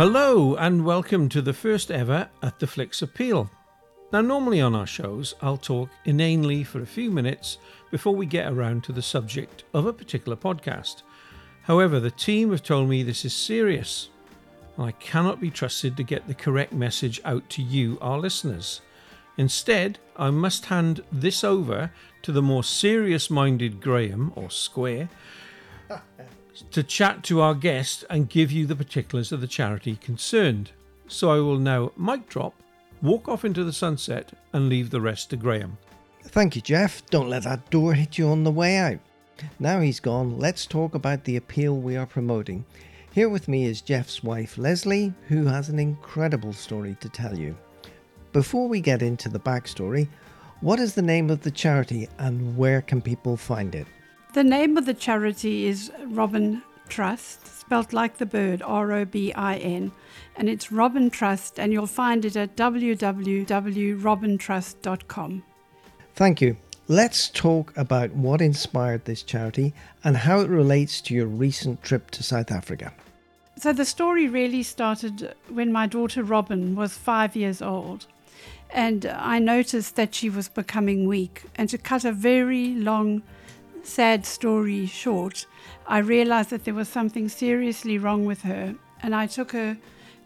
Hello, and welcome to the first ever At the Flicks Appeal. Now, normally on our shows, I'll talk inanely for a few minutes before we get around to the subject of a particular podcast. However, the team have told me this is serious. and I cannot be trusted to get the correct message out to you, our listeners. Instead, I must hand this over to the more serious minded Graham, or Square, to chat to our guest and give you the particulars of the charity concerned. So I will now mic drop, walk off into the sunset, and leave the rest to Graham. Thank you, Jeff. Don't let that door hit you on the way out. Now he's gone, let's talk about the appeal we are promoting. Here with me is Jeff's wife, Leslie, who has an incredible story to tell you. Before we get into the backstory, what is the name of the charity and where can people find it? The name of the charity is Robin Trust, spelt like the bird, R O B I N, and it's Robin Trust, and you'll find it at www.robintrust.com. Thank you. Let's talk about what inspired this charity and how it relates to your recent trip to South Africa. So, the story really started when my daughter Robyn was five years old. And I noticed that she was becoming weak. And to cut a very long, sad story short, I realized that there was something seriously wrong with her. And I took her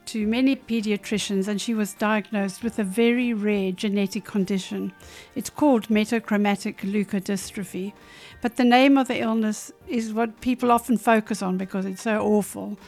to many pediatricians, and she was diagnosed with a very rare genetic condition. It's called metachromatic leukodystrophy. But the name of the illness is what people often focus on because it's so awful.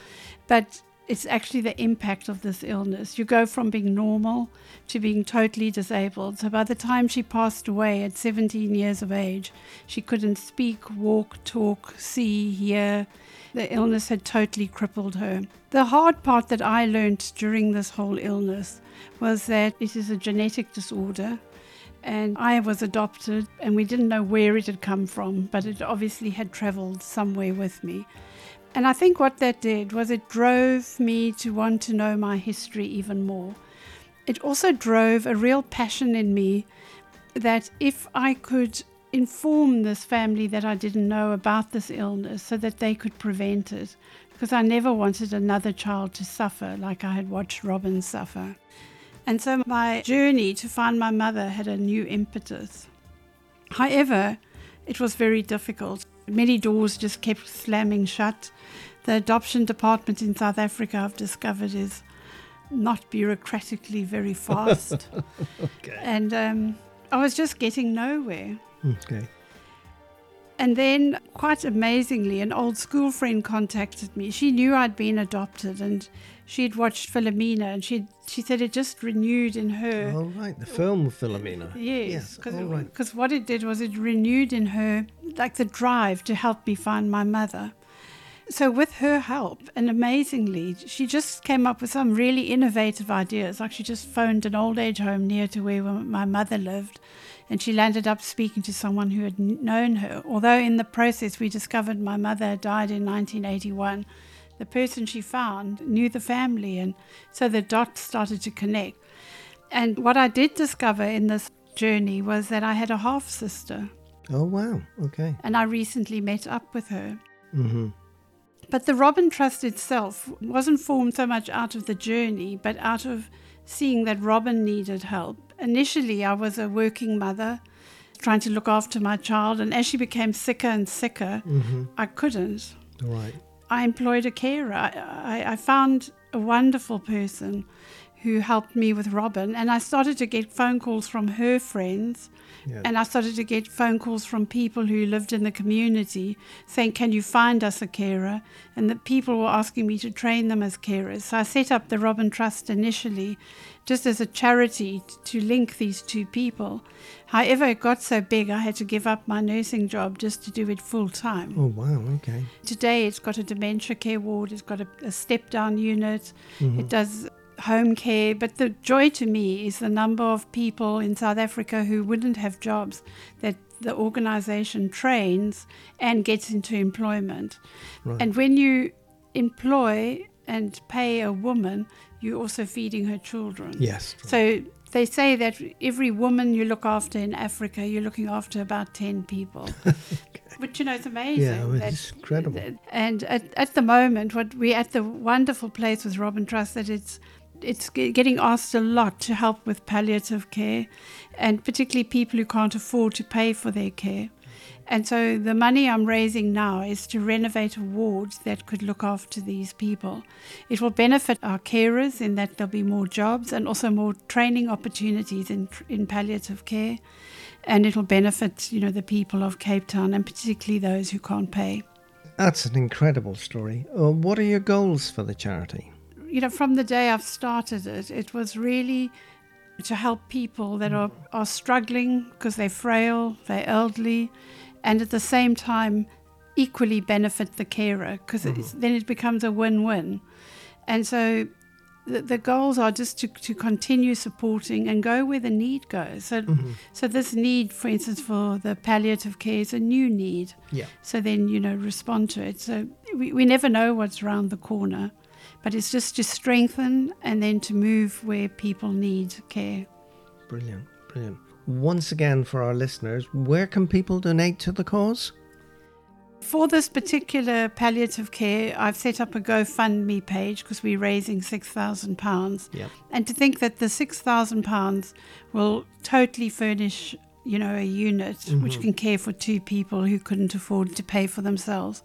But it's actually the impact of this illness. You go from being normal to being totally disabled. So by the time she passed away at 17 years of age, she couldn't speak, walk, talk, see, hear. The illness had totally crippled her. The hard part that I learned during this whole illness was that it is a genetic disorder. And I was adopted, and we didn't know where it had come from, but it obviously had traveled somewhere with me. And I think what that did was it drove me to want to know my history even more. It also drove a real passion in me that if I could inform this family that I didn't know about this illness so that they could prevent it, because I never wanted another child to suffer like I had watched Robyn suffer. And so my journey to find my mother had a new impetus. However, it was very difficult. Many doors just kept slamming shut. The adoption department in South Africa, I've discovered, is not bureaucratically very fast. Okay. And um, I was just getting nowhere. Okay. And then, quite amazingly, an old school friend contacted me. She knew I'd been adopted and she'd watched Philomena and she she said it just renewed in her. All right, the film Philomena. Yes, Yes, all right. because what it did was it renewed in her like the drive to help me find my mother. So with her help, and amazingly, she just came up with some really innovative ideas. Like she just phoned an old age home near to where my mother lived, and she landed up speaking to someone who had known her. Although in the process we discovered my mother had died in 1981, the person she found knew the family, and so the dots started to connect. And what I did discover in this journey was that I had a half sister, Oh, wow. Okay. and I recently met up with her. Mm-hmm. But the Robin Trust itself wasn't formed so much out of the journey, but out of seeing that Robyn needed help. Initially, I was a working mother trying to look after my child, and as she became sicker and sicker, Mm-hmm. I couldn't. Right. I employed a carer. I, I, I found a wonderful person who helped me with Robyn, and I started to get phone calls from her friends, Yeah. and I started to get phone calls from people who lived in the community saying, Can you find us a carer? And the people were asking me to train them as carers. So I set up the Robin Trust initially just as a charity to link these two people. However, it got so big, I had to give up my nursing job just to do it full time. Oh, wow. Okay. Today, it's got a dementia care ward, it's got a, a step down unit, Mhm. it does home care. But the joy to me is the number of people in South Africa who wouldn't have jobs that the organization trains and gets into employment. Right. And when you employ and pay a woman, you're also feeding her children. yes. So they say that every woman you look after in Africa, you're looking after about 10 people. But you know, it's amazing. Yeah, well, that- it's incredible. And at, at the moment, what we're at the wonderful place with Robin Trust that it's it's getting asked a lot to help with palliative care, and particularly people who can't afford to pay for their care. And so the money I'm raising now is to renovate a ward that could look after these people. It will benefit our carers in that there'll be more jobs and also more training opportunities in, in palliative care. And it'll benefit, you know, the people of Cape Town and particularly those who can't pay. That's an incredible story. Uh, what are your goals for the charity? You know, from the day I've started it, it was really to help people that are, are struggling because they're frail, they're elderly, and at the same time, equally benefit the carer because mm-hmm. then it becomes a win win. And so the, the goals are just to, to continue supporting and go where the need goes. So, mm-hmm. so this need, for instance, for the palliative care is a new need. Yeah. So then, you know, respond to it. So we, we never know what's around the corner, but it's just to strengthen and then to move where people need care. Brilliant, brilliant. Once again, for our listeners, where can people donate to the cause? For this particular palliative care, I've set up a GoFundMe page because we're raising £6,000. Yep. And to think that the £6,000 will totally furnish, you know, a unit which mm-hmm. can care for two people who couldn't afford to pay for themselves.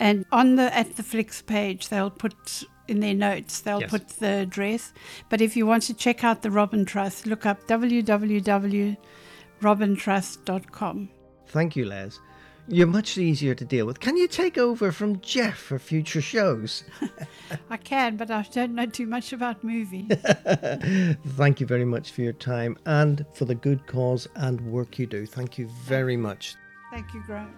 And on the at the Flicks page, they'll put in their notes, they'll Yes. put the address. But if you want to check out the Robin Trust, look up www.robintrust.com. Thank you, Les. You're much easier to deal with. Can you take over from Jeff for future shows? I can, but I don't know too much about movies. Thank you very much for your time and for the good cause and work you do. Thank you very much. Thank you, Graham.